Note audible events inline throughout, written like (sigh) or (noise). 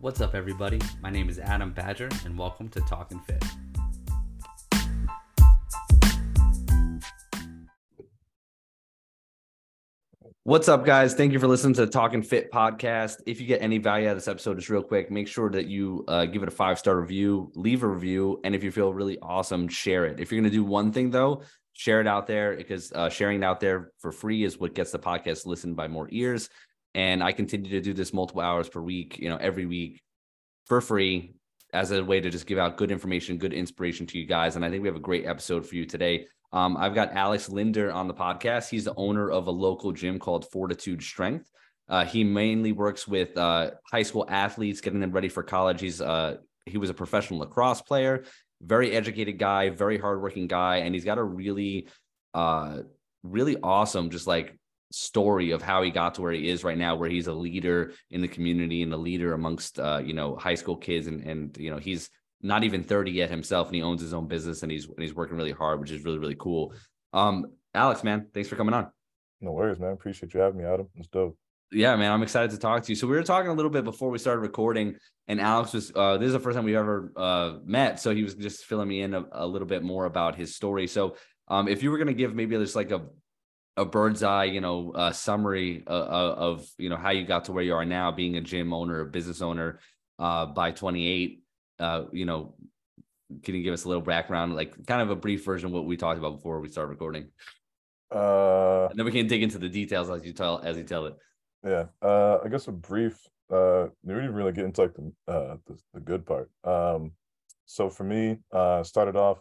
What's up, everybody? My name is Adam Badger, and welcome to Talking Fit. What's up, guys? Thank you for listening to the Talking Fit podcast. If you get any value out of this episode, just real quick, make sure that you uh, give it a five star review, leave a review, and if you feel really awesome, share it. If you're going to do one thing, though, share it out there because uh, sharing it out there for free is what gets the podcast listened by more ears. And I continue to do this multiple hours per week, you know, every week for free as a way to just give out good information, good inspiration to you guys. And I think we have a great episode for you today. Um, I've got Alex Linder on the podcast. He's the owner of a local gym called Fortitude Strength. Uh, he mainly works with uh, high school athletes, getting them ready for college. He's uh, he was a professional lacrosse player, very educated guy, very hardworking guy, and he's got a really, uh, really awesome, just like story of how he got to where he is right now, where he's a leader in the community and a leader amongst uh, you know high school kids, and and you know he's not even 30 yet himself, and he owns his own business, and he's and he's working really hard, which is really really cool. Um, Alex, man, thanks for coming on. No worries, man. Appreciate you having me, Adam. It's dope. Yeah, man, I'm excited to talk to you. So we were talking a little bit before we started recording, and Alex was. Uh, this is the first time we've ever uh, met, so he was just filling me in a, a little bit more about his story. So, um, if you were going to give maybe just like a a bird's eye, you know, uh, summary uh, of you know how you got to where you are now, being a gym owner, a business owner, uh, by 28. Uh, you know, can you give us a little background, like kind of a brief version of what we talked about before we start recording? Uh, and then we can dig into the details as you tell as you tell it. Yeah, uh, I guess a brief. Uh, we didn't really get into like the uh the, the good part. Um, so for me, uh, started off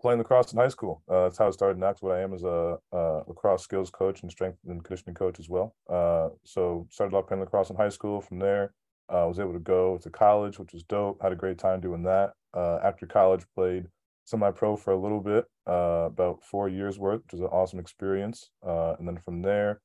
playing lacrosse in high school. Uh, that's how I started. That's what I am as a, a lacrosse skills coach and strength and conditioning coach as well. Uh, so started off playing lacrosse in high school. From there, I uh, was able to go to college, which was dope. Had a great time doing that. Uh, after college, played semi-pro for a little bit, uh, about four years worth, which was an awesome experience. Uh, and then from there,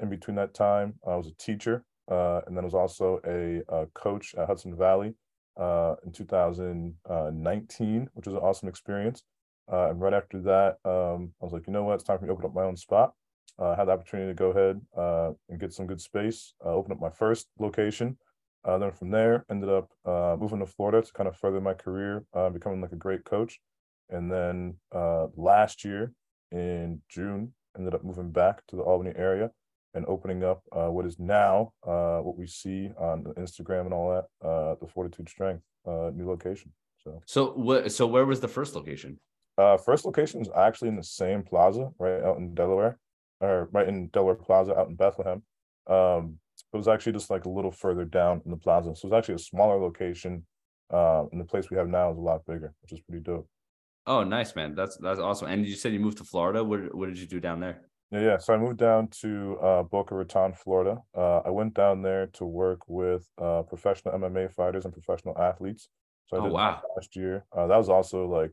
in between that time, I was a teacher, and then was also a, a coach at Hudson Valley uh, in 2019, which was an awesome experience. Uh, and right after that, um, I was like, you know what, it's time for me to open up my own spot. Uh, I had the opportunity to go ahead uh, and get some good space, uh, open up my first location. Uh, then from there, ended up moving to Florida to kind of further my career, becoming like a great coach. And then last year in June, ended up moving back to the Albany area and opening up uh, what is now uh, what we see on Instagram and all that, uh, the Fortitude Strength uh, new location. So, so what? So where was the first location? Uh, first location is actually in the same plaza, right out in Delaware, or right in Delaware Plaza out in Bethlehem. Um, it was actually just like a little further down in the plaza, so it was actually a smaller location. Uh, and the place we have now is a lot bigger, which is pretty dope. Oh, nice, man. That's that's awesome. And you said you moved to Florida. What what did you do down there? Yeah, yeah. So I moved down to uh, Boca Raton, Florida. Uh, I went down there to work with uh, professional MMA fighters and professional athletes. So I oh, did wow. last year. Uh, that was also like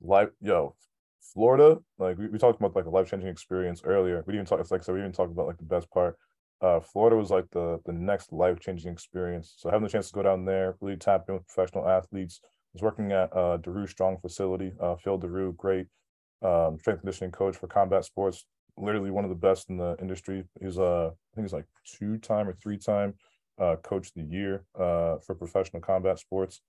life. Yo, Florida. Like we, we talked about like a life changing experience earlier. We didn't talk. It's like so we didn't talk about like the best part. Uh, Florida was like the the next life changing experience. So having the chance to go down there, really tap in with professional athletes. I was working at uh, Daru Strong facility. Uh, Phil Daru, great um, strength conditioning coach for combat sports literally one of the best in the industry. He's uh, I think he's like two time or three time uh, coach of the year uh, for professional combat sports.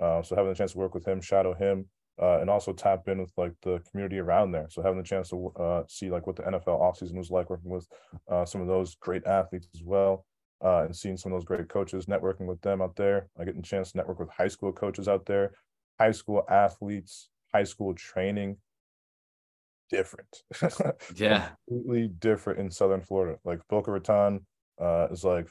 Uh, so having the chance to work with him, shadow him, uh, and also tap in with like the community around there. So having the chance to uh, see like what the NFL offseason was like, working with uh, some of those great athletes as well, uh, and seeing some of those great coaches, networking with them out there. I getting a chance to network with high school coaches out there, high school athletes, high school training, different. (laughs) yeah. Completely different in Southern Florida. Like Boca Raton uh, is like,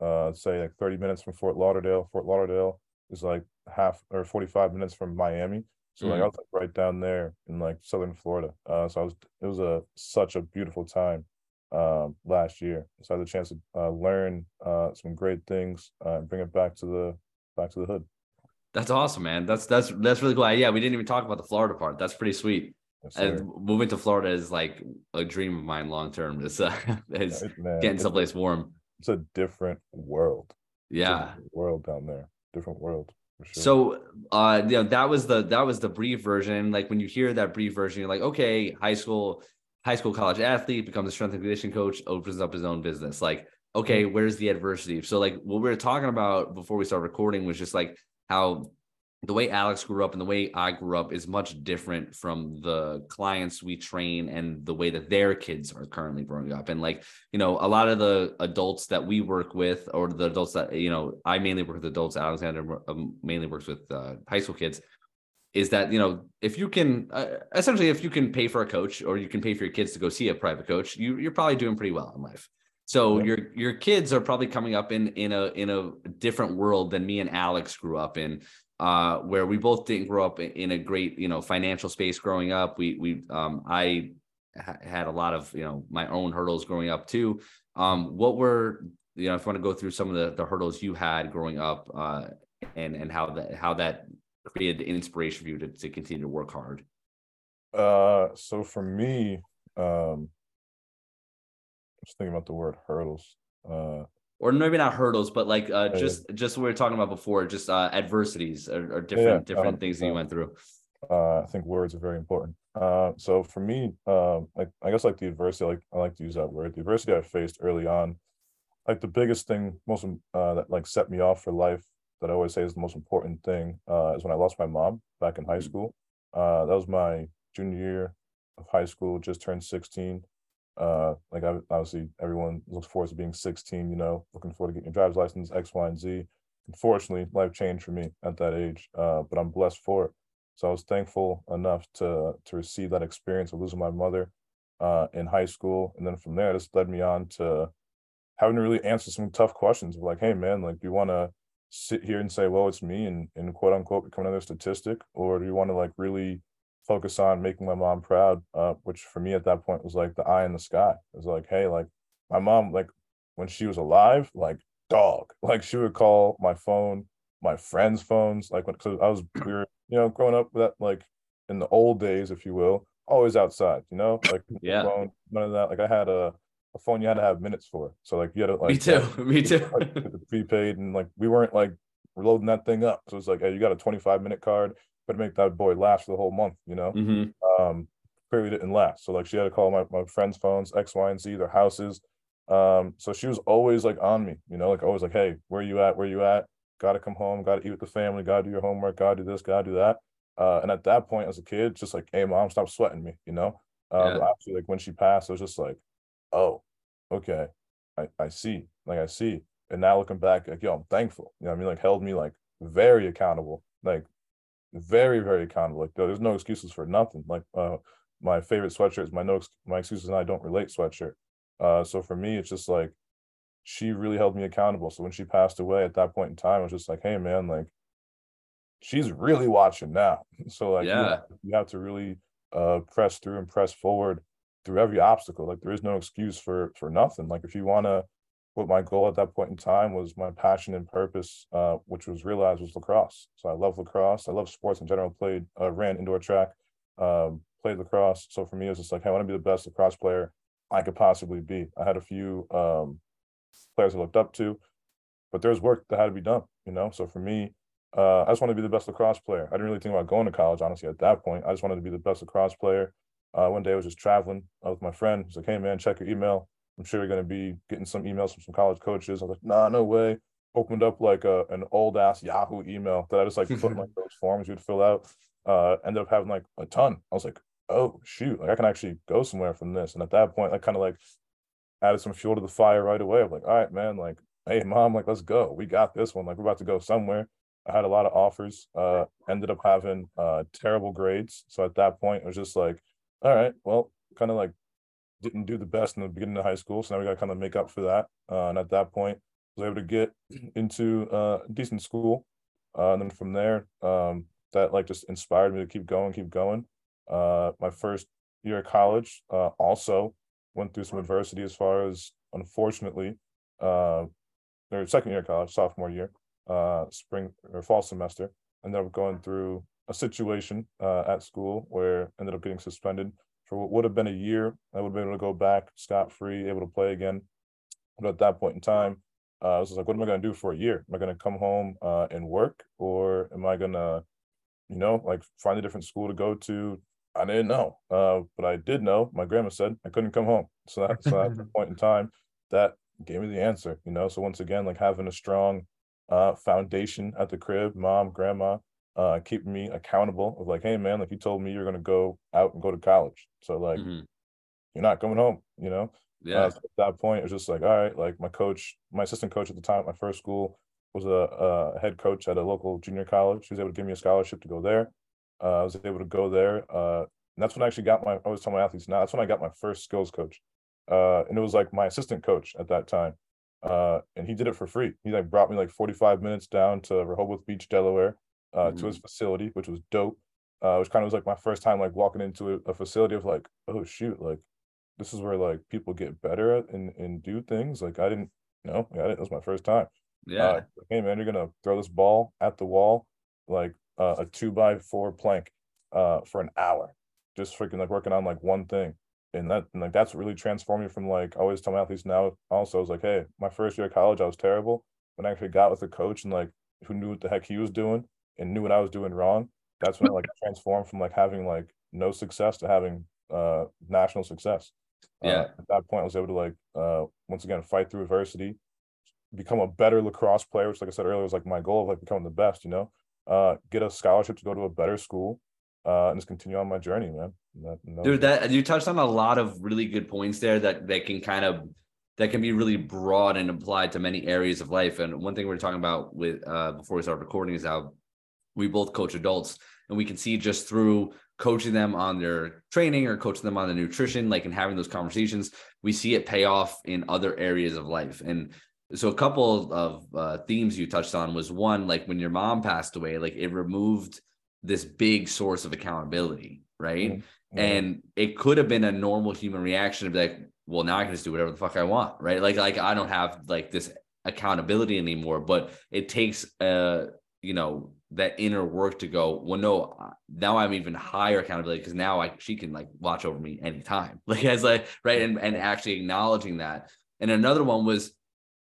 uh, say like 30 minutes from Fort Lauderdale. Fort Lauderdale is like half or 45 minutes from Miami. So mm like I was like right down there in like Southern Florida. Uh, so I was, it was a, such a beautiful time um, last year. So I had the chance to uh, learn uh, some great things uh, and bring it back to the, back to the hood. That's awesome, man. That's that's that's really cool. Yeah, we didn't even talk about the Florida part. That's pretty sweet. Yes, and moving to Florida is like a dream of mine long term. (laughs) It's uh, it's getting someplace warm. It's a different world. Yeah, different world down there. Different world. Sure. So, uh, you know, that was the that was the brief version. Like when you hear that brief version, you're like, okay, high school, high school, college athlete becomes a strength and conditioning coach, opens up his own business. Like okay, where's the adversity? So like what we were talking about before we start recording was just like how the way Alex grew up and the way I grew up is much different from the clients we train and the way that their kids are currently growing up. And like, you know, a lot of the adults that we work with, or the adults that, you know, I mainly work with adults, Alexander um, mainly works with uh, high school kids, is that, you know, if you can, uh, essentially, if you can pay for a coach or you can pay for your kids to go see a private coach, you, you're probably doing pretty well in life. So yeah. your your kids are probably coming up in in a in a different world than me and Alex grew up in uh, where we both didn't grow up in a great, you know, financial space growing up. We, we, um, I ha- had a lot of, you know, my own hurdles growing up too. Um, what were, you know, if you want to go through some of the, the hurdles you had growing up, uh, and, and how that, how that created inspiration for you to, to continue to work hard? Uh, so for me, um, I was thinking about the word hurdles. Uh, or maybe not hurdles, but like uh, just just what we were talking about before, just uh, adversities or, or different yeah, different things that you went through. Uh, I think words are very important. Uh, so for me, like I guess like the adversity, like I like to use that word. The adversity I faced early on, like the biggest thing, most uh, that like set me off for life. That I always say is the most important thing uh, is when I lost my mom back in high mm-hmm. school. Uh, that was my junior year of high school. Just turned sixteen. Uh, like I, obviously everyone looks forward to being 16, you know, looking forward to getting your driver's license, X, Y, and Z. Unfortunately, life changed for me at that age, uh, but I'm blessed for it. So I was thankful enough to to receive that experience of losing my mother uh, in high school, and then from there, this led me on to having to really answer some tough questions like, hey man, like, do you want to sit here and say, well, it's me, and and quote unquote become another statistic, or do you want to like really focus on making my mom proud, uh, which for me at that point was like the eye in the sky. It was like, hey, like my mom, like when she was alive, like dog, (laughs) like she would call my phone, my friends' phones, like when cause I was (clears throat) we were, you know, growing up with that like in the old days, if you will, always outside, you know, like yeah, phone, none of that. Like I had a, a phone you had to have minutes for. So like you had to like (laughs) me too, like, me too. like, prepaid and like we weren't like loading that thing up. So it's like, hey, you got a 25 minute card but make that boy last for the whole month, you know? Mm-hmm. Um, clearly didn't last. So like she had to call my, my friends' phones, X, Y, and Z, their houses. Um, so she was always like on me, you know, like always like, hey, where you at? Where you at? Gotta come home, gotta eat with the family, gotta do your homework, gotta do this, gotta do that. Uh, and at that point as a kid, just like, hey mom, stop sweating me, you know? Um yeah. actually like when she passed, I was just like, oh, okay. I, I see, like I see. And now looking back, like, yo, I'm thankful. You know I mean? Like held me like very accountable. Like very very accountable. Like there's no excuses for nothing. Like uh, my favorite sweatshirt is my no my excuses and I don't relate sweatshirt. Uh, so for me, it's just like she really held me accountable. So when she passed away at that point in time, I was just like, hey man, like she's really watching now. (laughs) So like yeah, you have, you have to really uh press through and press forward through every obstacle. Like there is no excuse for for nothing. Like if you want to my goal at that point in time was my passion and purpose, uh, which was realized was lacrosse. So I love lacrosse. I love sports in general. Played, uh, ran indoor track, um, played lacrosse. So for me, it was just like, hey, I want to be the best lacrosse player I could possibly be. I had a few um, players I looked up to, but there's work that had to be done. You know, so for me, uh, I just wanted to be the best lacrosse player. I didn't really think about going to college, honestly, at that point. I just wanted to be the best lacrosse player. Uh, one day I was just traveling uh, with my friend. He's like, "Hey man, check your email." I'm sure you're going to be getting some emails from some college coaches. I was like, nah, no way. Opened up like a, an old ass Yahoo email that I just like put in like (laughs) those forms you'd fill out. Uh, ended up having like a ton. I was like, oh shoot, like I can actually go somewhere from this. And at that point, I kind of like added some fuel to the fire right away. I'm like, all right, man, like, hey mom, like let's go. We got this one. Like we're about to go somewhere. I had a lot of offers. Uh, ended up having uh terrible grades. So at that point, it was just like, all right, well, kind of like didn't do the best in the beginning of high school, so now we got to kind of make up for that. Uh, and at that point, was able to get (clears throat) into uh, decent school, uh, and then from there, um, that like just inspired me to keep going, keep going. Uh, my first year of college uh, also went through some adversity as far as unfortunately, uh, or second year of college, sophomore year, uh, spring or fall semester, ended up going through a situation at school where ended up getting suspended for what would have been a year. I would have been able to go back scot free, able to play again. But at that point in time, uh, I was like, what am I going to do for a year? Am I going to come home uh, and work, or am I going to, you know, like find a different school to go to? I didn't know, uh, but I did know. My grandma said I couldn't come home, so, that, so at the (laughs) point in time, that gave me the answer, you know. So once again, like having a strong uh foundation at the crib, mom, grandma, uh keeping me accountable of like, hey man, like you told me you're gonna go out and go to college. So like Mhm. you're not coming home, you know. Yeah. Uh, so at that point, it was just like, all right, like my coach, my assistant coach at the time at my first school was a, a head coach at a local junior college. He was able to give me a scholarship to go there. Uh, I was able to go there. Uh, and that's when I actually got my, I always tell my athletes now, that's when I got my first skills coach. Uh, and it was like my assistant coach at that time. Uh, and he did it for free. He like brought me like 45 minutes down to Rehoboth Beach, Delaware, uh, to his facility, which was dope. Uh, which kind of was like my first time like walking into a, a facility of like, oh shoot, like this is where like people get better at and, and do things. Like I didn't know, I didn't, it was my first time. Yeah. Uh, hey man, you're gonna throw this ball at the wall, like uh, a two by four plank, uh, for an hour, just freaking like working on like one thing, and that and like that's really transformed me from like I always tell my athletes now. Also, I was like, hey, my first year of college, I was terrible. When I actually got with a coach and like who knew what the heck he was doing and knew what I was doing wrong, that's when I like (laughs) transformed from like having like no success to having uh national success. Yeah. Uh, at that point, I was able to like uh once again fight through adversity, become a better lacrosse player, which like I said earlier was like my goal of like becoming the best, you know. Uh get a scholarship to go to a better school, uh, and just continue on my journey, man. And that- that Dude, that you touched on a lot of really good points there that that can kind of that can be really broad and applied to many areas of life. And one thing we are talking about with uh before we start recording is how we both coach adults and we can see just through coaching them on their training or coaching them on the nutrition, like and having those conversations, we see it pay off in other areas of life. And so a couple of uh, themes you touched on was one, like when your mom passed away, like it removed this big source of accountability, right? Mhm. And it could have been a normal human reaction to be like, well, now I can just do whatever the fuck I want, right? Like, like I don't have like this accountability anymore, but it takes uh, you know, that inner work to go, well, no, now I'm even higher accountability because now I she can like watch over me anytime. (laughs) Like as like right and and actually acknowledging that. And another one was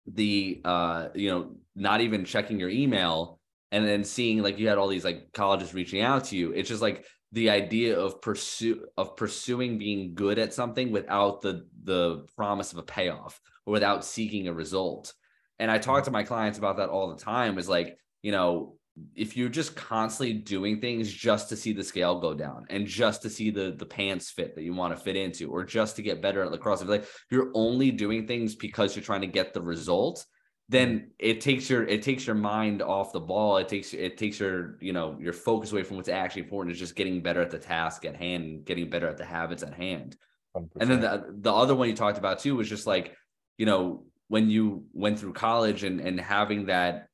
the uh, you know, not even checking your email and then seeing like you had all these like colleges reaching out to you. It's just like the idea of pursue of pursuing being good at something without the the promise of a payoff or without seeking a result. And I talk to my clients about that all the time is like, you know, if you're just constantly doing things just to see the scale go down and just to see the the pants fit that you want to fit into or just to get better at lacrosse if like you're only doing things because you're trying to get the result then mm-hmm. it takes your it takes your mind off the ball. It takes it takes your you know your focus away from what's actually important is just getting better at the task at hand and getting better at the habits at hand. 100%. and then the, the other one you talked about too was just like you know when you went through college and and having that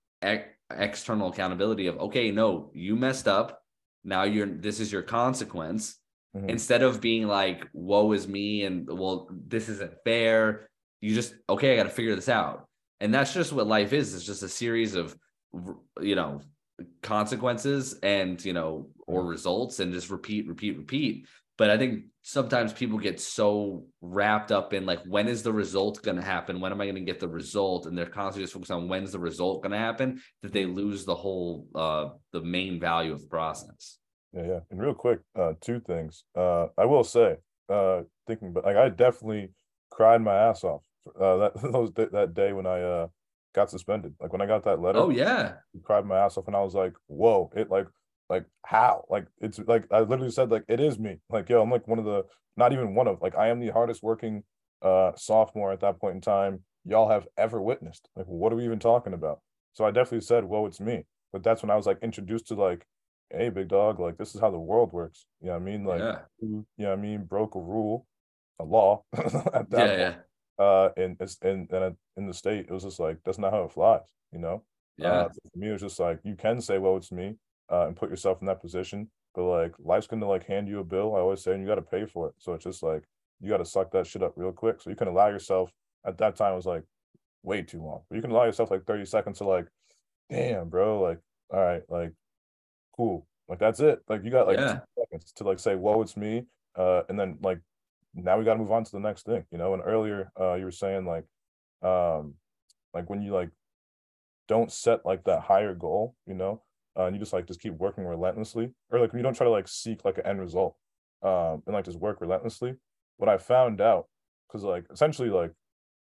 external accountability of okay no you messed up. Now you're this is your consequence. Mhm. instead of being like woe is me and well this isn't fair. You just okay i got to figure this out. And that's just what life is. It's just a series of you know consequences and you know or results and just repeat repeat repeat but i think sometimes people get so wrapped up in like when is the result going to happen when am i going to get the result and they're constantly just focused on when's the result going to happen that they lose the whole uh the main value of the process Yeah, yeah. And real quick, uh, two things. Uh, I will say, uh, thinking, but like I definitely cried my ass off. Uh, that (laughs) those that day when I uh got suspended. Like when I got that letter, oh yeah I cried my ass off, and I was like, "Whoa!" It like, like how? Like it's like I literally said, like it is me. Like yo, I'm like one of the, not even one of, like I am the hardest working uh sophomore at that point in time y'all have ever witnessed. Like, what are we even talking about? So I definitely said, "Whoa, it's me." But that's when I was like introduced to like hey big dog like this is how the world works you know what i mean like yeah you know what i mean broke a rule a law (laughs) at that yeah point. yeah uh and it's and then in the state it was just like that's not how it flies you know yeah uh, for me it was just like you can say well it's me uh and put yourself in that position but like life's gonna like hand you a bill i always say and you got to pay for it so it's just like you got to suck that shit up real quick so you can allow yourself at that time it was like way too long but you can allow yourself like 30 seconds to like damn bro like all right like cool. Like that's it. Like you got like Yeah. seconds to like say, "Whoa, it's me," uh, and then like now we got to move on to the next thing, you know. And earlier, uh, you were saying like, um, like when you like don't set like that higher goal, you know, uh, and you just like just keep working relentlessly, or like you don't try to like seek like an end result, um, and like just work relentlessly. What I found out, because like essentially like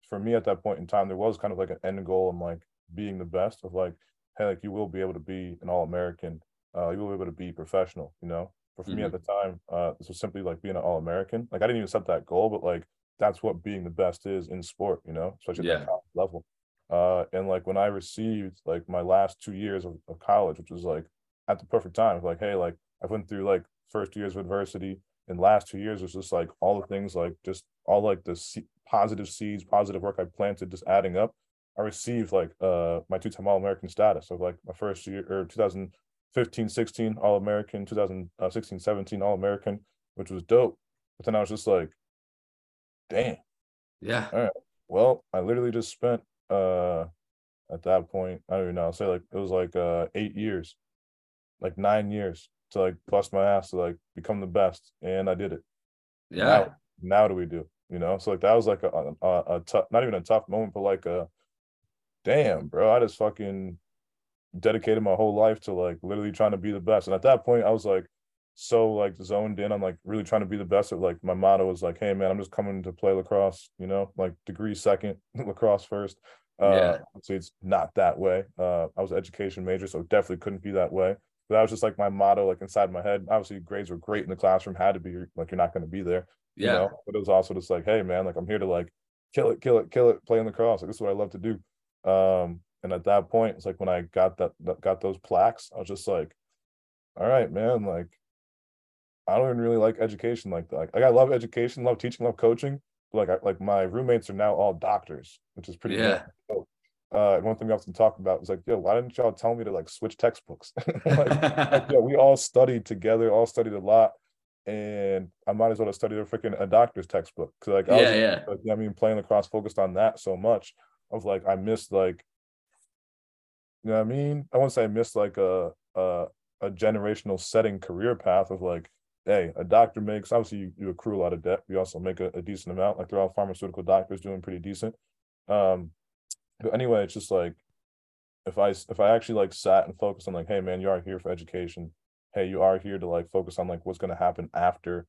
for me at that point in time, there was kind of like an end goal and like being the best of like, hey, like you will be able to be an all American, uh, you will be able to be professional, you know. But for mm-hmm. me at mm-hmm. the time, uh, this was simply like being an all American. Like I didn't even set that goal, but like that's what being the best is in sport, you know, especially yeah. at that level. Uh, and like when I received like my last two years of, of college, which was like at the perfect time, like, hey, like I went through like first years of adversity and last two years was just like all the things like just all like the positive seeds, positive work I planted, just adding up. I received like uh my two-time All-American status of like my first year or 2015, 16 All-American, 2016, 17 All-American, which was dope. But then I was just like, damn. Yeah. All right. Well, I literally just spent uh at that point, I don't even know, I'll say like it was like uh eight years, like nine years to like bust my ass to like become the best. And I did it. Yeah. Now, now do we do? You know, so like that was like a, a, a tough, not even a tough moment, but like a damn, bro, I just fucking dedicated my whole life to like literally trying to be the best. And at that point, I was like so like zoned in. I'm like really trying to be the best. Of like my motto was like, hey man, I'm just coming to play lacrosse. You know, like degree second, (laughs) lacrosse first. Uh, yeah. So it's not that way. Uh, I was an education major, so definitely couldn't be that way. But that was just like my motto, like inside my head. Obviously, grades were great in the classroom. Had to be like you're not going to be there. Yeah. You know? But it was also just like, hey man, like I'm here to like kill it, kill it, kill it, playing lacrosse. Like this is what I love to do. Um, and at that point, it's like when I got that, got those plaques, I was just like, all right, man, like I don't even really like education like that. Like, like I love education, love teaching, love coaching. But like I, like my roommates are now all doctors, which is pretty yeah. (laughs) Cool. Uh, one thing we often talk about was like, yo, why didn't y'all tell me to like switch textbooks? (laughs) like, like, (laughs) yeah, we all studied together, all studied a lot and I might as well have studied a freaking a doctor's textbook because like I yeah, was, yeah. I mean playing lacrosse focused on that so much. of like I missed like you know what I mean? I won't say I missed like a a, a generational setting career path of like, hey, a doctor makes obviously you, you accrue a lot of debt. You also make a, a decent amount. Like they're all pharmaceutical doctors doing pretty decent. Um but anyway, it's just like if I if I actually like sat and focused on like, hey man, you are here for education hey, you are here to like focus on like what's going to happen after.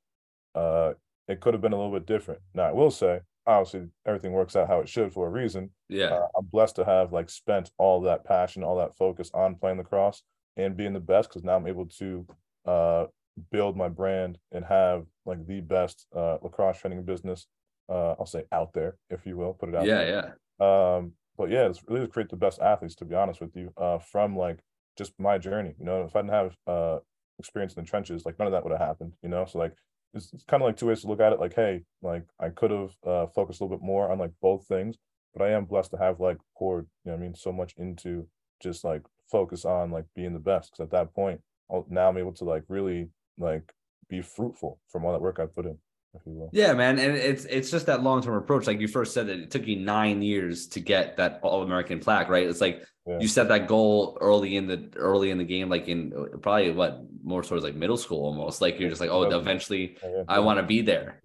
Uh, it could have been a little bit different. Now, I will say, obviously, everything works out how it should for a reason. Yeah, uh, I'm blessed to have like spent all that passion, all that focus on playing lacrosse and being the best because now I'm able to uh, build my brand and have like the best uh, lacrosse training business. Uh, I'll say out there, if you will, put it out. Yeah, there. yeah. Um, but yeah, it's really to create the best athletes. To be honest with you, uh, from like just my journey. You know, if I didn't have uh experience in the trenches, like none of that would have happened, you know? So like it's, it's kind of like two ways to look at it. Like, hey, like I could have uh, focused a little bit more on like both things, but I am blessed to have like poured, you know I mean, so much into just like focus on like being the best. Cause at that point, I'll, now I'm able to like really like be fruitful from all that work I put in if you will. Yeah, man, and it's it's just that long term approach. Like you first said that it took you nine years to get that All American plaque, right? It's like yeah. you set that goal early in the early in the game, like in probably what more towards like middle school almost. Like you're just like, oh, eventually oh, yeah, yeah, I want to be there,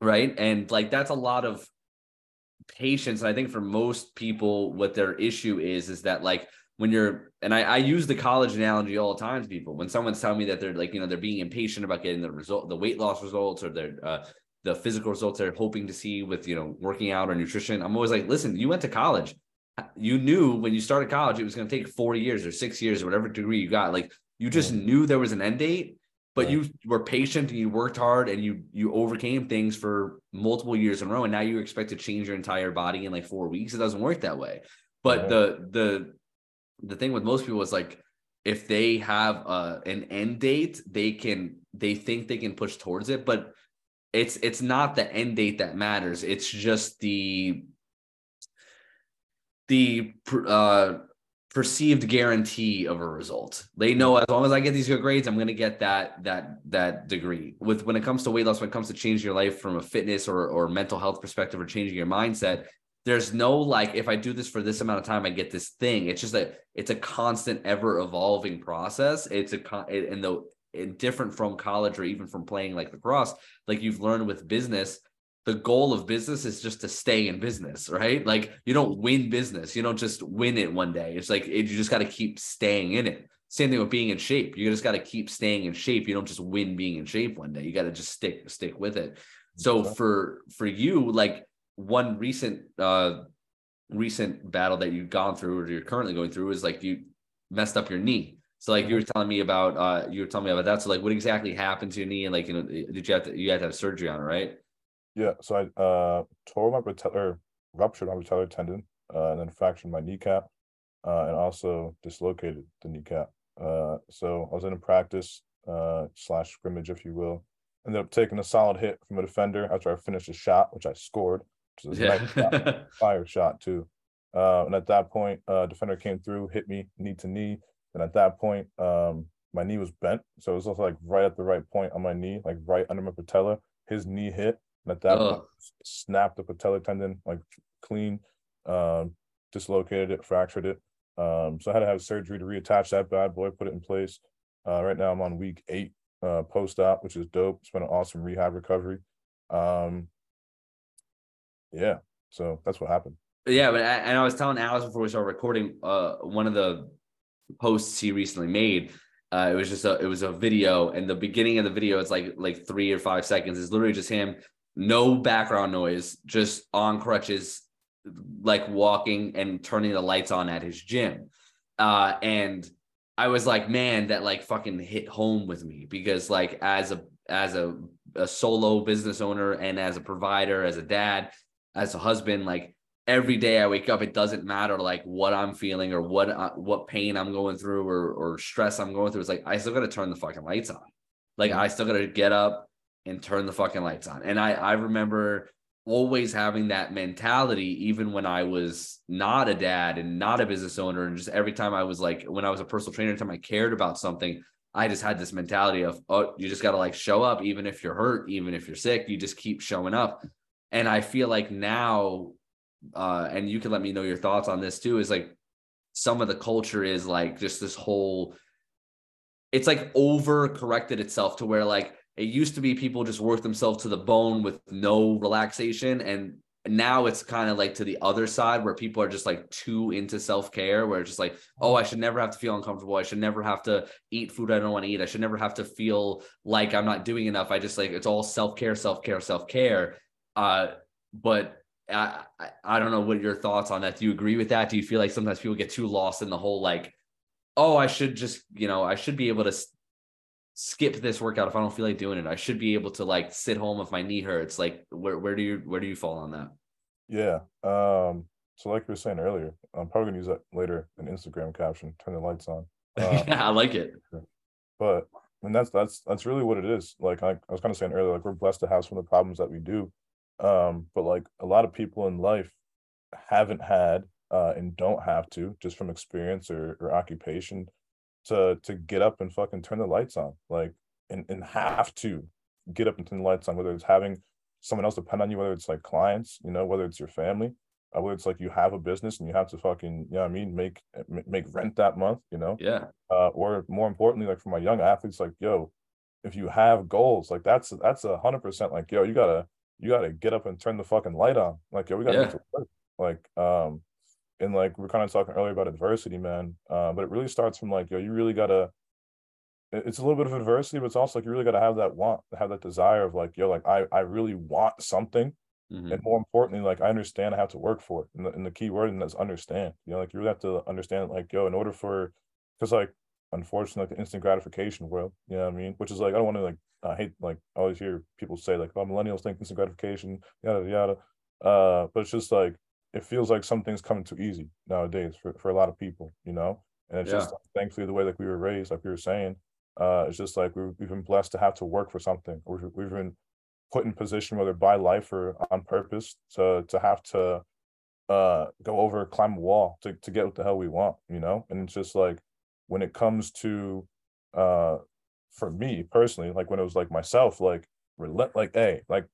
right? And like that's a lot of patience. And I think for most people, what their issue is is that like when you're and I, I use the college analogy all the time to people. When someone's telling me that they're like you know they're being impatient about getting the result the weight loss results or their uh, the physical results they're hoping to see with you know working out or nutrition i'm always like listen you went to college. You knew when you started college it was going to take four years or six years or whatever degree you got. Like you just knew there was an end date but you were patient and you worked hard and you you overcame things for multiple years in a row. And now you expect to change your entire body in like four weeks. It doesn't work that way. But the the the thing with most people is like if they have uh, an end date, they can they think they can push towards it, but it's it's not the end date that matters. It's just the the uh, perceived guarantee of a result. They know as long as I get these good grades, I'm going to get that that that degree. With when it comes to weight loss, when it comes to changing your life from a fitness or or mental health perspective or changing your mindset, there's no like if i do this for this amount of time i get this thing. It's just that it's a constant ever evolving process. It's a con and the different from college or even from playing like lacrosse like you've learned with business the goal of business is just to stay in business right? Like you don't win business. You don't just win it one day. It's like it, you just got to keep staying in it. Same thing with being in shape. You just got to keep staying in shape. You don't just win being in shape one day. You got to just stick stick with it. So for for you like one recent uh recent battle that you've gone through or you're currently going through is like you messed up your knee. So like you were telling me about uh you were telling me about that. So like what exactly happened to your knee and like you know did you have to you had to have surgery on it, right? Yeah, so I uh tore my patellar ruptured my patellar tendon uh, and then fractured my kneecap uh, and also dislocated the kneecap. Uh, so I was in a practice uh, slash scrimmage, if you will. Ended up taking a solid hit from a defender after I finished a shot, which I scored, a yeah. nice (laughs) fire shot too. Uh, and at that point, uh, defender came through, hit me knee to knee. And at that point, um, my knee was bent. So it was also like right at the right point on my knee, like right under my patella. His knee hit. And at that point, snapped the patellar tendon like clean, um, dislocated it, fractured it. Um, so I had to have surgery to reattach that bad boy, put it in place. Uh, right now I'm on week eight uh, post op, which is dope. It's been an awesome rehab recovery. Um, yeah, so that's what happened. Yeah, but I, and I was telling Alex before we started recording, uh, one of the posts he recently made. Uh, it was just a it was a video, and the beginning of the video it's like like three or five seconds. It's literally just him, no background noise, just on crutches, like walking and turning the lights on at his gym. Uh, and I was like, man, that like fucking hit home with me because like as a as a, a solo business owner and as a provider, as a dad, as a husband, like every day I wake up, it doesn't matter like what I'm feeling or what uh, what pain I'm going through or or stress I'm going through. It's like I still got to turn the fucking lights on. Like I still got to get up and turn the fucking lights on. And I I remember always having that mentality even when I was not a dad and not a business owner and just every time I was like when I was a personal trainer every time I cared about something I just had this mentality of oh you just got to like show up even if you're hurt even if you're sick you just keep showing up and I feel like now uh and you can let me know your thoughts on this too is like some of the culture is like just this whole it's like over corrected itself to where like it used to be people just work themselves to the bone with no relaxation. And now it's kind of like to the other side where people are just like too into self-care where it's just like oh i should never have to feel uncomfortable. I should never have to eat food i don't want to eat. I should never have to feel like i'm not doing enough. I just like it's all self-care self-care self-care uh but I, I don't know what your thoughts on that do you agree with that do you feel like sometimes people get too lost in the whole like oh i should just you know i should be able to skip this workout if I don't feel like doing it. I should be able to like sit home if my knee hurts. Like where where do you where do you fall on that? Yeah. Um so like you were saying earlier, I'm probably gonna use that later in Instagram caption, turn the lights on. (laughs) Um, yeah, I like it. But and that's that's that's really what it is. Like I, I was kind of saying earlier, like we're blessed to have some of the problems that we do. Um, but like a lot of people in life haven't had uh, and don't have to just from experience or, or occupation to to get up and fucking turn the lights on, like and and have to get up and turn the lights on, whether it's having someone else depend on you, whether it's like clients, you know, whether it's your family, uh, whether it's like you have a business and you have to fucking, you know I mean, make make rent that month, you know, yeah, uh, or more importantly, like for my young athletes, like yo, if you have goals, like that's that's a hundred percent, like yo, you gotta you gotta get up and turn the fucking light on, like yo, we gotta yeah. to work, like um and like we are kind of talking earlier about adversity, man. Uh, but it really starts from like, yo, you really gotta. It's a little bit of adversity, but it's also like you really gotta have that want, have that desire of like, yo, like I, I really want something, mm-hmm. and more importantly, like I understand I have to work for it. And the, and the key word in that's understand. You know, like you really have to understand, like, yo, in order for, because like, unfortunately, like the instant gratification world, you know what I mean? Which is like, I don't want to like, I hate like I always hear people say like, oh, millennials think instant gratification, yada yada. Uh, but it's just like it feels like something's coming too easy nowadays for, for a lot of people, you know? And it's yeah. just thankfully the way like we were raised, like we were saying, uh, it's just like we've, we've been blessed to have to work for something. We've, we've been put in position, whether by life or on purpose, to to have to uh, go over, climb a wall to, to get what the hell we want, you know? And it's just like when it comes to uh for me personally, like when it was like myself, like relent like, hey, like,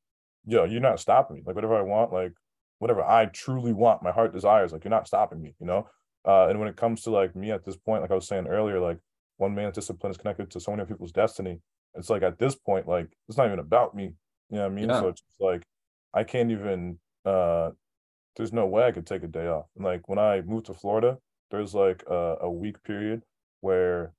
yo, you're not stopping me. Like whatever I want, like whatever I truly want, my heart desires, like you're not stopping me, you know? Uh, and when it comes to like me at this point, like I was saying earlier, like one man's discipline is connected to so many people's destiny. It's like at this point, like it's not even about me. You know what I mean? Yeah. So it's like I can't even uh there's no way I could take a day off. And like when I moved to Florida, there's like a, a week period where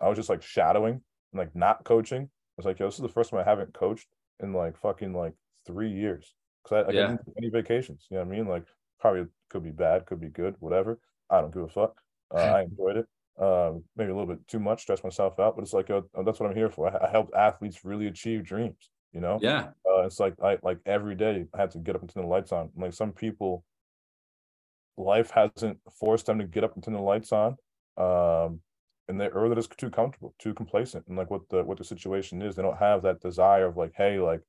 I was just like shadowing and like not coaching. I was like, yo, this is the first time I haven't coached in like fucking like three years. because I, I yeah. any vacations. You know what I mean? Like probably could be bad, could be good, whatever. I don't give a fuck. Uh, (laughs) I enjoyed it. Um, maybe a little bit too much, stress myself out, but it's like uh, that's what I'm here for. I, I help athletes really achieve dreams. You know? Yeah. Uh, it's like I like every day I had to get up and turn the lights on. Like some people, life hasn't forced them to get up and turn the lights on. Um, and they or they're just too comfortable, too complacent, and like what the what the situation is, they don't have that desire of like, hey, like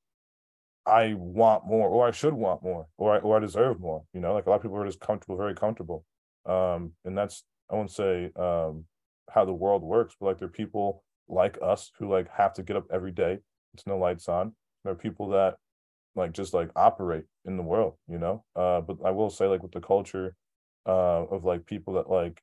I want more, or I should want more, or I or I deserve more. You know, like a lot of people are just comfortable, very comfortable. Um, and that's I won't say um how the world works, but like there are people like us who like have to get up every day. It's no lights on. There are people that like just like operate in the world, you know. Uh, but I will say like with the culture uh of like people that like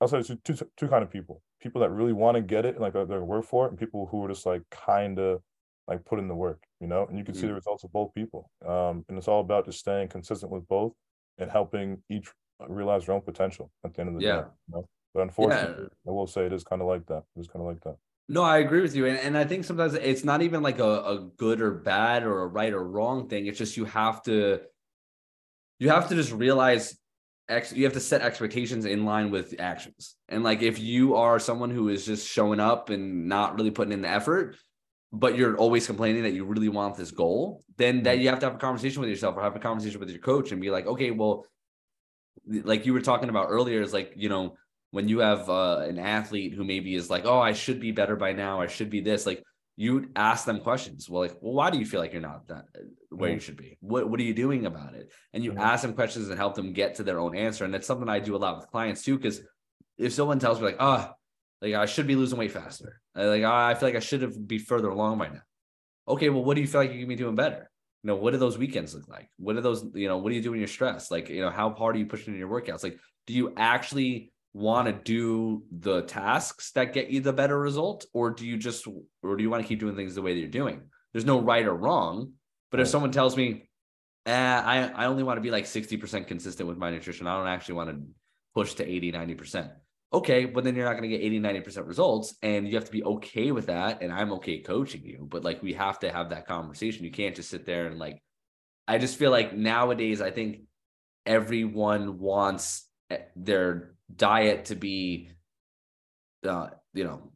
I'll say two, two, two kind of people: people that really want to get it and like they're work for it, and people who are just like kind of like put in the work, you know. And you can mm-hmm. see the results of both people. Um, and it's all about just staying consistent with both and helping each realize their own potential at the end of the yeah. day. You know? But unfortunately, yeah. I will say it is kind of like that. It's kind of like that. No, I agree with you. And, and I think sometimes it's not even like a, a good or bad or a right or wrong thing. It's just you have to you have to just realize ex you have to set expectations in line with actions. And like if you are someone who is just showing up and not really putting in the effort, but you're always complaining that you really want this goal, then that mm-hmm. you have to have a conversation with yourself or have a conversation with your coach and be like, okay, well, like you were talking about earlier, is like, you know, when you have uh, an athlete who maybe is like, oh, I should be better by now, I should be this, like you ask them questions. Well, like, well, why do you feel like you're not that uh, where mm-hmm. you should be? What What are you doing about it? And you mm-hmm. ask them questions and help them get to their own answer. And that's something I do a lot with clients too. Because if someone tells me like, oh, like I should be losing weight faster, like oh, I feel like I should have be further along by now. Okay, well, what do you feel like you can be doing better? You know, what do those weekends look like? What are those? You know, what do you do when you're stressed? Like, you know, how hard are you pushing in your workouts? Like, do you actually want to do the tasks that get you the better result or do you just or do you want to keep doing things the way that you're doing? There's no right or wrong but if someone tells me eh, I, I only want to be like 60% consistent with my nutrition i don't actually want to push to 80 90% okay but then you're not going to get 80 90% results and you have to be okay with that and i'm okay coaching you but like we have to have that conversation. You can't just sit there and like i just feel like nowadays i think everyone wants eh, their diet to be, uh, you know,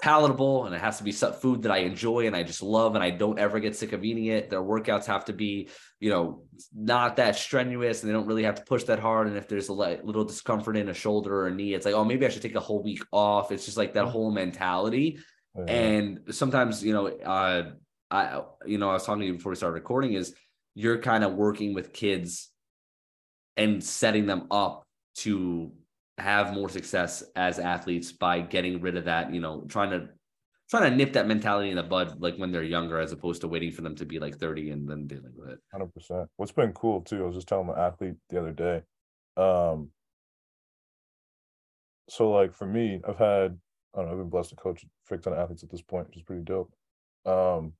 palatable and it has to be food that I enjoy and I just love and I don't ever get sick of eating it. Their workouts have to be, you know, not that strenuous and they don't really have to push that hard. And if there's a little discomfort in a shoulder or a knee, it's like, oh, maybe I should take a whole week off. It's just like that whole mentality. And sometimes, you know, uh, I, you know, I was talking to you before we started recording is you're kind of working with kids and setting them up to have more success as athletes by getting rid of that, you know, trying to trying to nip that mentality in the bud like when they're younger as opposed to waiting for them to be like 30 and then dealing with it. 100%. What's been cool too, I was just telling my athlete the other day. Um so like for me, I've had I don't know, I've been blessed to coach frick ton of athletes at this point, which is pretty dope. Um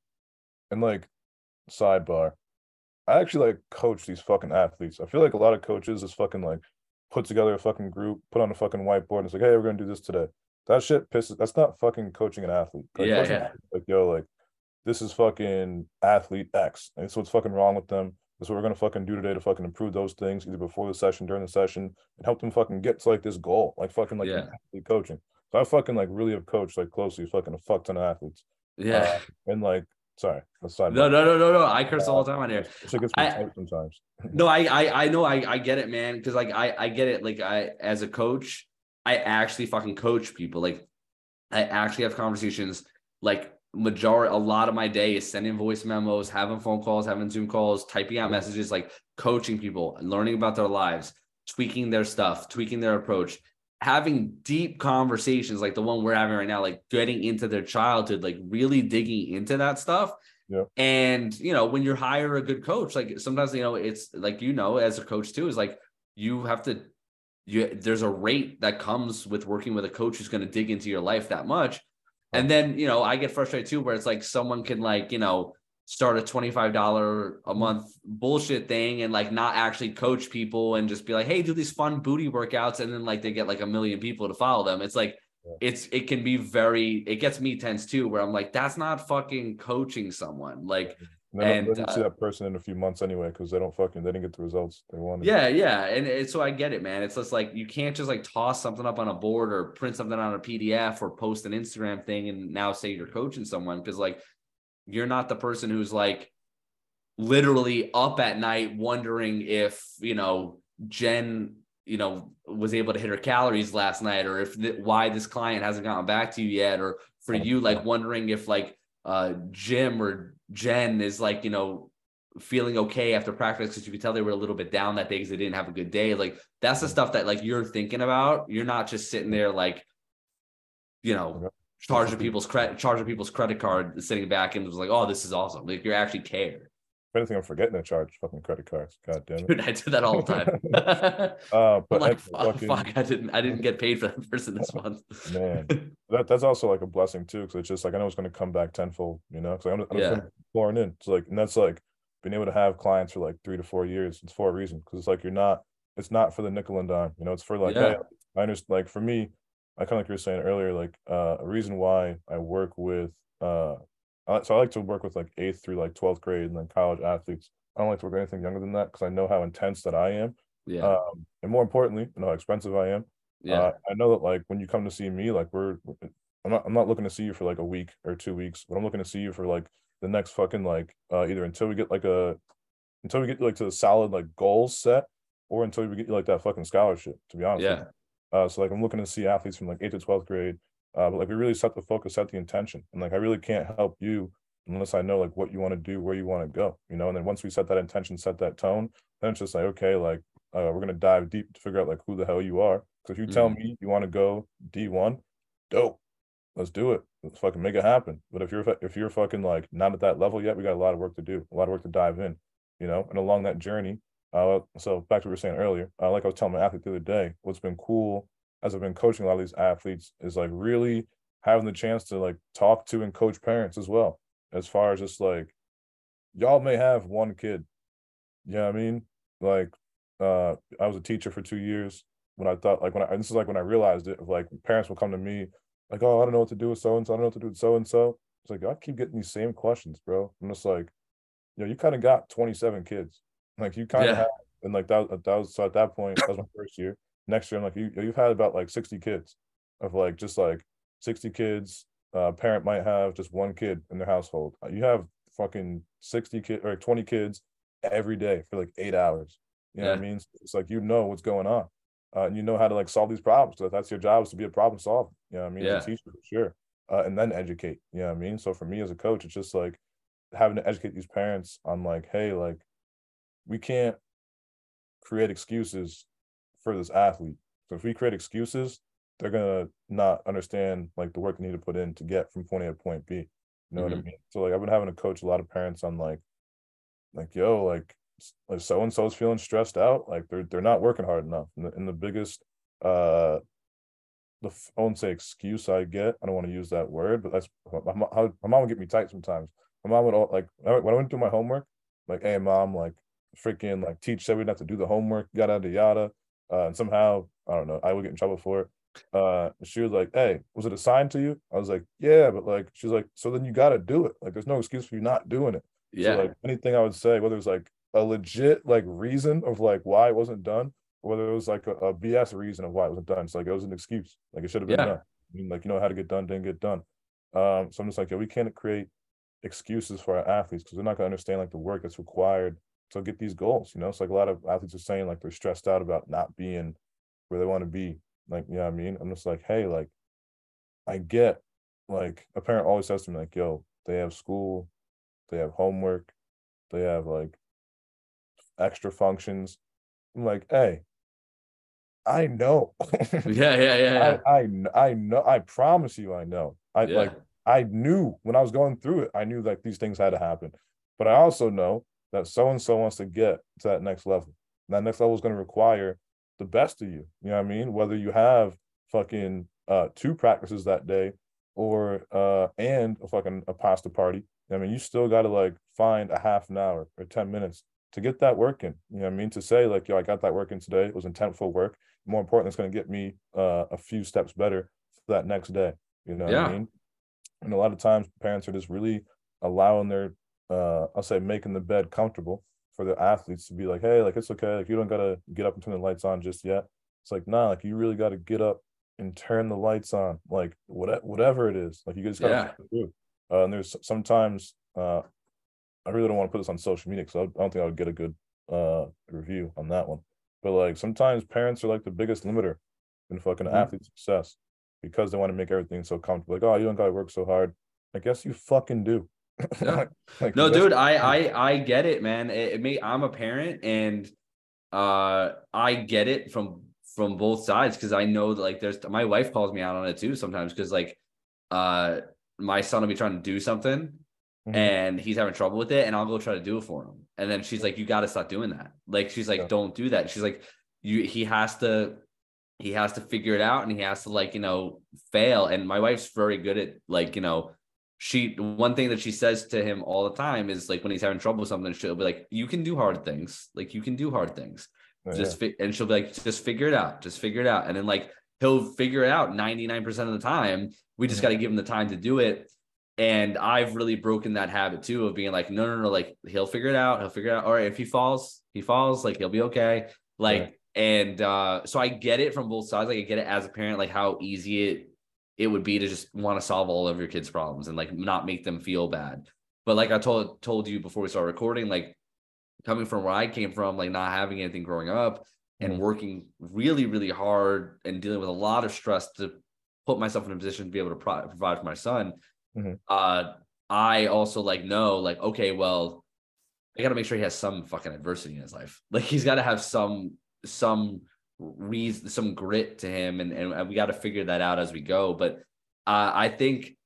and like sidebar, I actually like coach these fucking athletes. I feel like a lot of coaches is fucking like put together a fucking group, put on a fucking whiteboard, and it's like, hey, we're gonna do this today. That shit pisses. That's not fucking coaching an athlete. Like, yeah, yeah. Like yo, like this is fucking athlete X. And so what's fucking wrong with them. That's what we're gonna fucking do today to fucking improve those things, either before the session, during the session, and help them fucking get to like this goal, like fucking like yeah. athlete coaching. So I fucking like really have coached like closely fucking a fuck ton of athletes. Yeah. Uh, and like Sorry. No, no, no, no, no. I curse all the uh, time on here. It gets I, sometimes. (laughs) no, I, I, I know, I, I get it, man. Because like, I, I get it. Like, I, as a coach, I actually fucking coach people. Like, I actually have conversations. Like, majority, a lot of my day is sending voice memos, having phone calls, having Zoom calls, typing out messages, like coaching people and learning about their lives, tweaking their stuff, tweaking their approach having deep conversations like the one we're having right now, like getting into their childhood, like really digging into that stuff. Yeah. And you know, when you hire a good coach, like sometimes you know, it's like you know, as a coach too, is like you have to you there's a rate that comes with working with a coach who's going to dig into your life that much. And then, you know, I get frustrated too, where it's like someone can like, you know, start a $25 a month bullshit thing and like not actually coach people and just be like, hey, do these fun booty workouts. And then like they get like a million people to follow them. It's like, it's it can be very it gets me tense too where i'm like that's not fucking coaching someone like And And, and, uh, see that person in a few months anyway because they don't fucking they didn't get the results they wanted. yeah yeah and it, so i get it man it's just like you can't just like toss something up on a board or print something on a pdf or post an instagram thing and now say you're coaching someone because like you're not the person who's like literally up at night wondering if you know jen you know was able to hit her calories last night or if th- why this client hasn't gotten back to you yet or for you like wondering if like uh jim or jen is like you know feeling okay after practice because you could tell they were a little bit down that day because they didn't have a good day like that's the stuff that like you're thinking about you're not just sitting there like you know. Charging people's credit charging people's credit card sitting back and was like oh this is awesome like you actually care If anything, I'm forgetting to charge fucking credit cards. God damn it. Dude, I do that all the time. (laughs) Uh, (laughs) but like, fuck, fucking- fuck, I didn't, I didn't get paid for that person this (laughs) month. Man. that that's also like a blessing too, because it's just like I know it's going to come back tenfold, you know. Because I'm, I'm Yeah. just pouring in. It's like, and that's like being able to have clients for like three to four years. It's for a reason, because it's like you're not. It's not for the nickel and dime, you know. It's for like, Yeah. hey, I understand. Like for me, I kind of like you were saying earlier, like uh, a reason why I work with uh, I, so I like to work with like eighth through like twelfth grade and then college athletes. I don't like to work with anything younger than that because I know how intense that I am, Yeah, um, and more importantly, I know how expensive I am. yeah, Uh, I know that like when you come to see me, like we're, I'm not, I'm not looking to see you for like a week or two weeks, but I'm looking to see you for like the next fucking like uh either until we get like a, until we get like to the solid like goals set, or until we get like that fucking scholarship. To be honest, yeah, you. Uh, so like I'm looking to see athletes from like eighth to twelfth grade, uh, but like we really set the focus, set the intention, and like I really can't help you unless I know like what you want to do, where you want to go, you know. And then once we set that intention, set that tone, then it's just like okay, like uh, we're gonna dive deep to figure out like who the hell you are. Because if you tell Mhm. me you want to go D one, dope, let's do it. Let's fucking make it happen. But if you're if you're fucking like not at that level yet, we got a lot of work to do, a lot of work to dive in, you know. And along that journey, uh, so back to what we were saying earlier, uh, like I was telling my athlete the other day, what's been cool as I've been coaching a lot of these athletes is like really having the chance to like talk to and coach parents as well, as far as just like y'all may have one kid. You know what I mean? Like uh I was a teacher for two years when I thought like when I this is like when I realized it like parents will come to me like, oh, I don't know what to do with so and so, I don't know what to do with so and so. It's like I keep getting these same questions, bro. I'm just like, you know, you kind of got 27 kids. Like you kind of Yeah. have and like that, that was so at that point, that was my first year. Next year, I'm like, you you've had about like 60 kids of like just like 60 kids. Uh parent might have just one kid in their household. Uh, You have fucking 60 kids or 20 kids every day for like eight hours. You know what I mean? So It's like you know what's going on. Uh, and you know how to like solve these problems. So that's your job is to be a problem solver. You know what I mean? Yeah. As a teacher for sure. Uh, and then educate. You know what I mean? So for me as a coach, it's just like having to educate these parents on like, hey, like we can't create excuses for this athlete. So if we create excuses, they're gonna not understand like the work they need to put in to get from point A to point B. You know what I Mhm. mean? So like I've been having to coach a lot of parents on like, like yo, like like so and so's feeling stressed out, like they're they're not working hard enough. And the, and the biggest uh the I won't say excuse I get. I don't want to use that word, but that's my, how my mom would get me tight sometimes. My mom would all like when I when I went through my homework, like, hey mom, like freaking like teach said have to do the homework, yada yada yada. Uh, and somehow, I don't know, I would get in trouble for it. Uh she was like, Hey, was it assigned to you? I was like, Yeah, but like she's like, so then you gotta do it. Like there's no excuse for you not doing it. yeah, So like anything I would say, whether it's like a legit like reason of like why it wasn't done, or whether it was like a, a BS reason of why it wasn't done. It's like it was an excuse. Like it should have been Yeah. done. I mean, like you know how to get done, didn't get done. Um, so I'm just like, yeah, we can't create excuses for our athletes because they're not gonna understand like the work that's required to get these goals. You know, it's like a lot of athletes are saying like they're stressed out about not being where they want to be. Like, you know what I mean? I'm just like, hey, like I get like a parent always says to me, like, yo, they have school, they have homework, they have like extra functions. I'm like, hey, I know. yeah, (laughs) yeah, yeah, yeah. I, I I know I promise you I know. I yeah. like I knew when I was going through it, I knew like these things had to happen. But I also know that so and so wants to get to that next level. And that next level is going to require the best of you. You know what I mean? Whether you have fucking uh two practices that day or uh and a fucking a pasta party. I mean, you still got to like find a half an hour or 10 minutes to get that working. You know what I mean? To say like, yo, I got that working today. It was intentful work. More important, it's going to get me uh, a few steps better for that next day. You know Yeah. what I mean? And a lot of times parents are just really allowing their uh I'll say making the bed comfortable for the athletes to be like, hey, like it's okay, like you don't gotta get up and turn the lights on just yet. It's like, nah, like you really gotta get up and turn the lights on, like what whatever it is. Like you just gotta Yeah. do. Uh, and there's sometimes uh I really don't want to put this on social media so I don't think I would get a good uh review on that one. But like sometimes parents are like the biggest limiter in fucking Mhm. athlete success because they want to make everything so comfortable. Like, oh, you don't gotta work so hard. I guess you fucking do. Yeah. (laughs) Like, No, dude, I I I get it, man. It, it may I'm a parent and uh I get it from from both sides because I know that like there's my wife calls me out on it too sometimes because like uh my son will be trying to do something Mhm. and he's having trouble with it and I'll go try to do it for him. And then she's like, You gotta stop doing that. Like she's like, Yeah. Don't do that. She's like, You he has to he has to figure it out and he has to like, you know, fail. And my wife's very good at like, you know, she one thing that she says to him all the time is like when he's having trouble with something, she'll be like, You can do hard things. Like you can do hard things. Yeah, Just fi- and she'll be like, just figure it out, just figure it out. And then like he'll figure it out 99% of the time. We just Mhm. got to give him the time to do it. And I've really broken that habit too of being like, no, no, no, like he'll figure it out. He'll figure it out. All right, if he falls, he falls, like he'll be okay. Like, and uh, so I get it from both sides. Like I get it as a parent, like how easy it it would be to just want to solve all of your kids' problems and like not make them feel bad. But like I told told you before we started recording, like coming from where I came from, like not having anything growing up and Mhm. working really, really hard and dealing with a lot of stress to put myself in a position to be able to pro- provide for my son. Mhm. Uh, I also like know, like, okay, well, I got to make sure he has some fucking adversity in his life. (laughs) Like he's got to have some some reason, some grit to him, and and we got to figure that out as we go. But uh, I think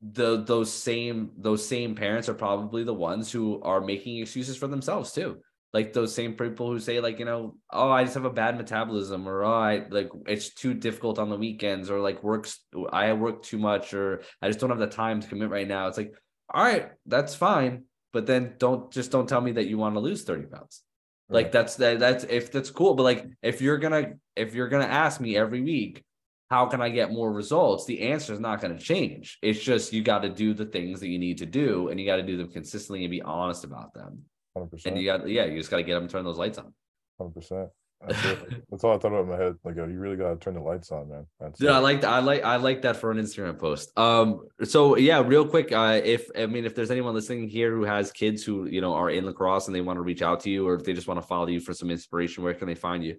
the those same those same parents are probably the ones who are making excuses for themselves too like those same people who say like you know oh i just have a bad metabolism or oh i like it's too difficult on the weekends or like works i work too much or i just don't have the time to commit right now it's like all right that's fine but then don't just don't tell me that you want to lose 30 pounds like that's that that's if that's cool but like if you're gonna if you're gonna ask me every week how can i get more results? The answer is not going to change. It's just you got to do the things that you need to do and you got to do them consistently and be honest about them. Hundred percent. and you got yeah you just got to get them and turn those lights on. Hundred percent. (laughs) That's all I thought about in my head. Like, yo, you really gotta turn the lights on, man. That's Dude, I like I like I like that for an Instagram post. Um, so yeah, real quick, uh, if I mean if there's anyone listening here who has kids who you know are in lacrosse and they want to reach out to you, or if they just want to follow you for some inspiration, where can they find you?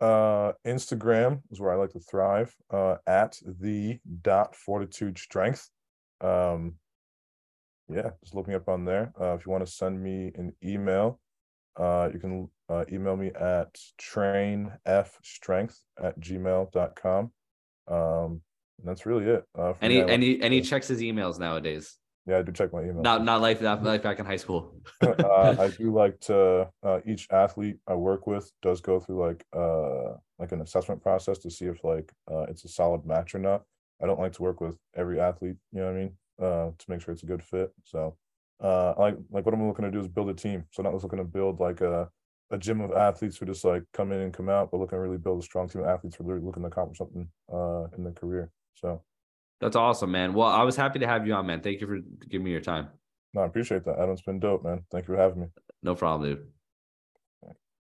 Uh, Instagram is where I like to thrive. Uh, at the dot fortitude strength. Um, yeah, just look me up on there. Uh, if you want to send me an email, uh, you can uh, email me at trainfstrength at gmail.com. Um, and that's really it. Uh, me, Any like- any any checks his emails nowadays? yeah, I do check my email. Not not life not life back in high school. (laughs) uh, I (laughs) do like to uh, each athlete I work with does go through like uh like an assessment process to see if like uh it's a solid match or not. I don't like to work with every athlete, you know what I mean? Uh to make sure it's a good fit. So uh I like like what I'm looking to do is build a team. So not just looking to build like a a gym of athletes who just like come in and come out, but looking to really build a strong team of athletes who are really looking to accomplish something uh in their career. So That's awesome, man. Well, I was happy to have you on, man. Thank you for giving me your time. no, I appreciate that. Adam, it's been dope, man. Thank you for having me. No problem, dude.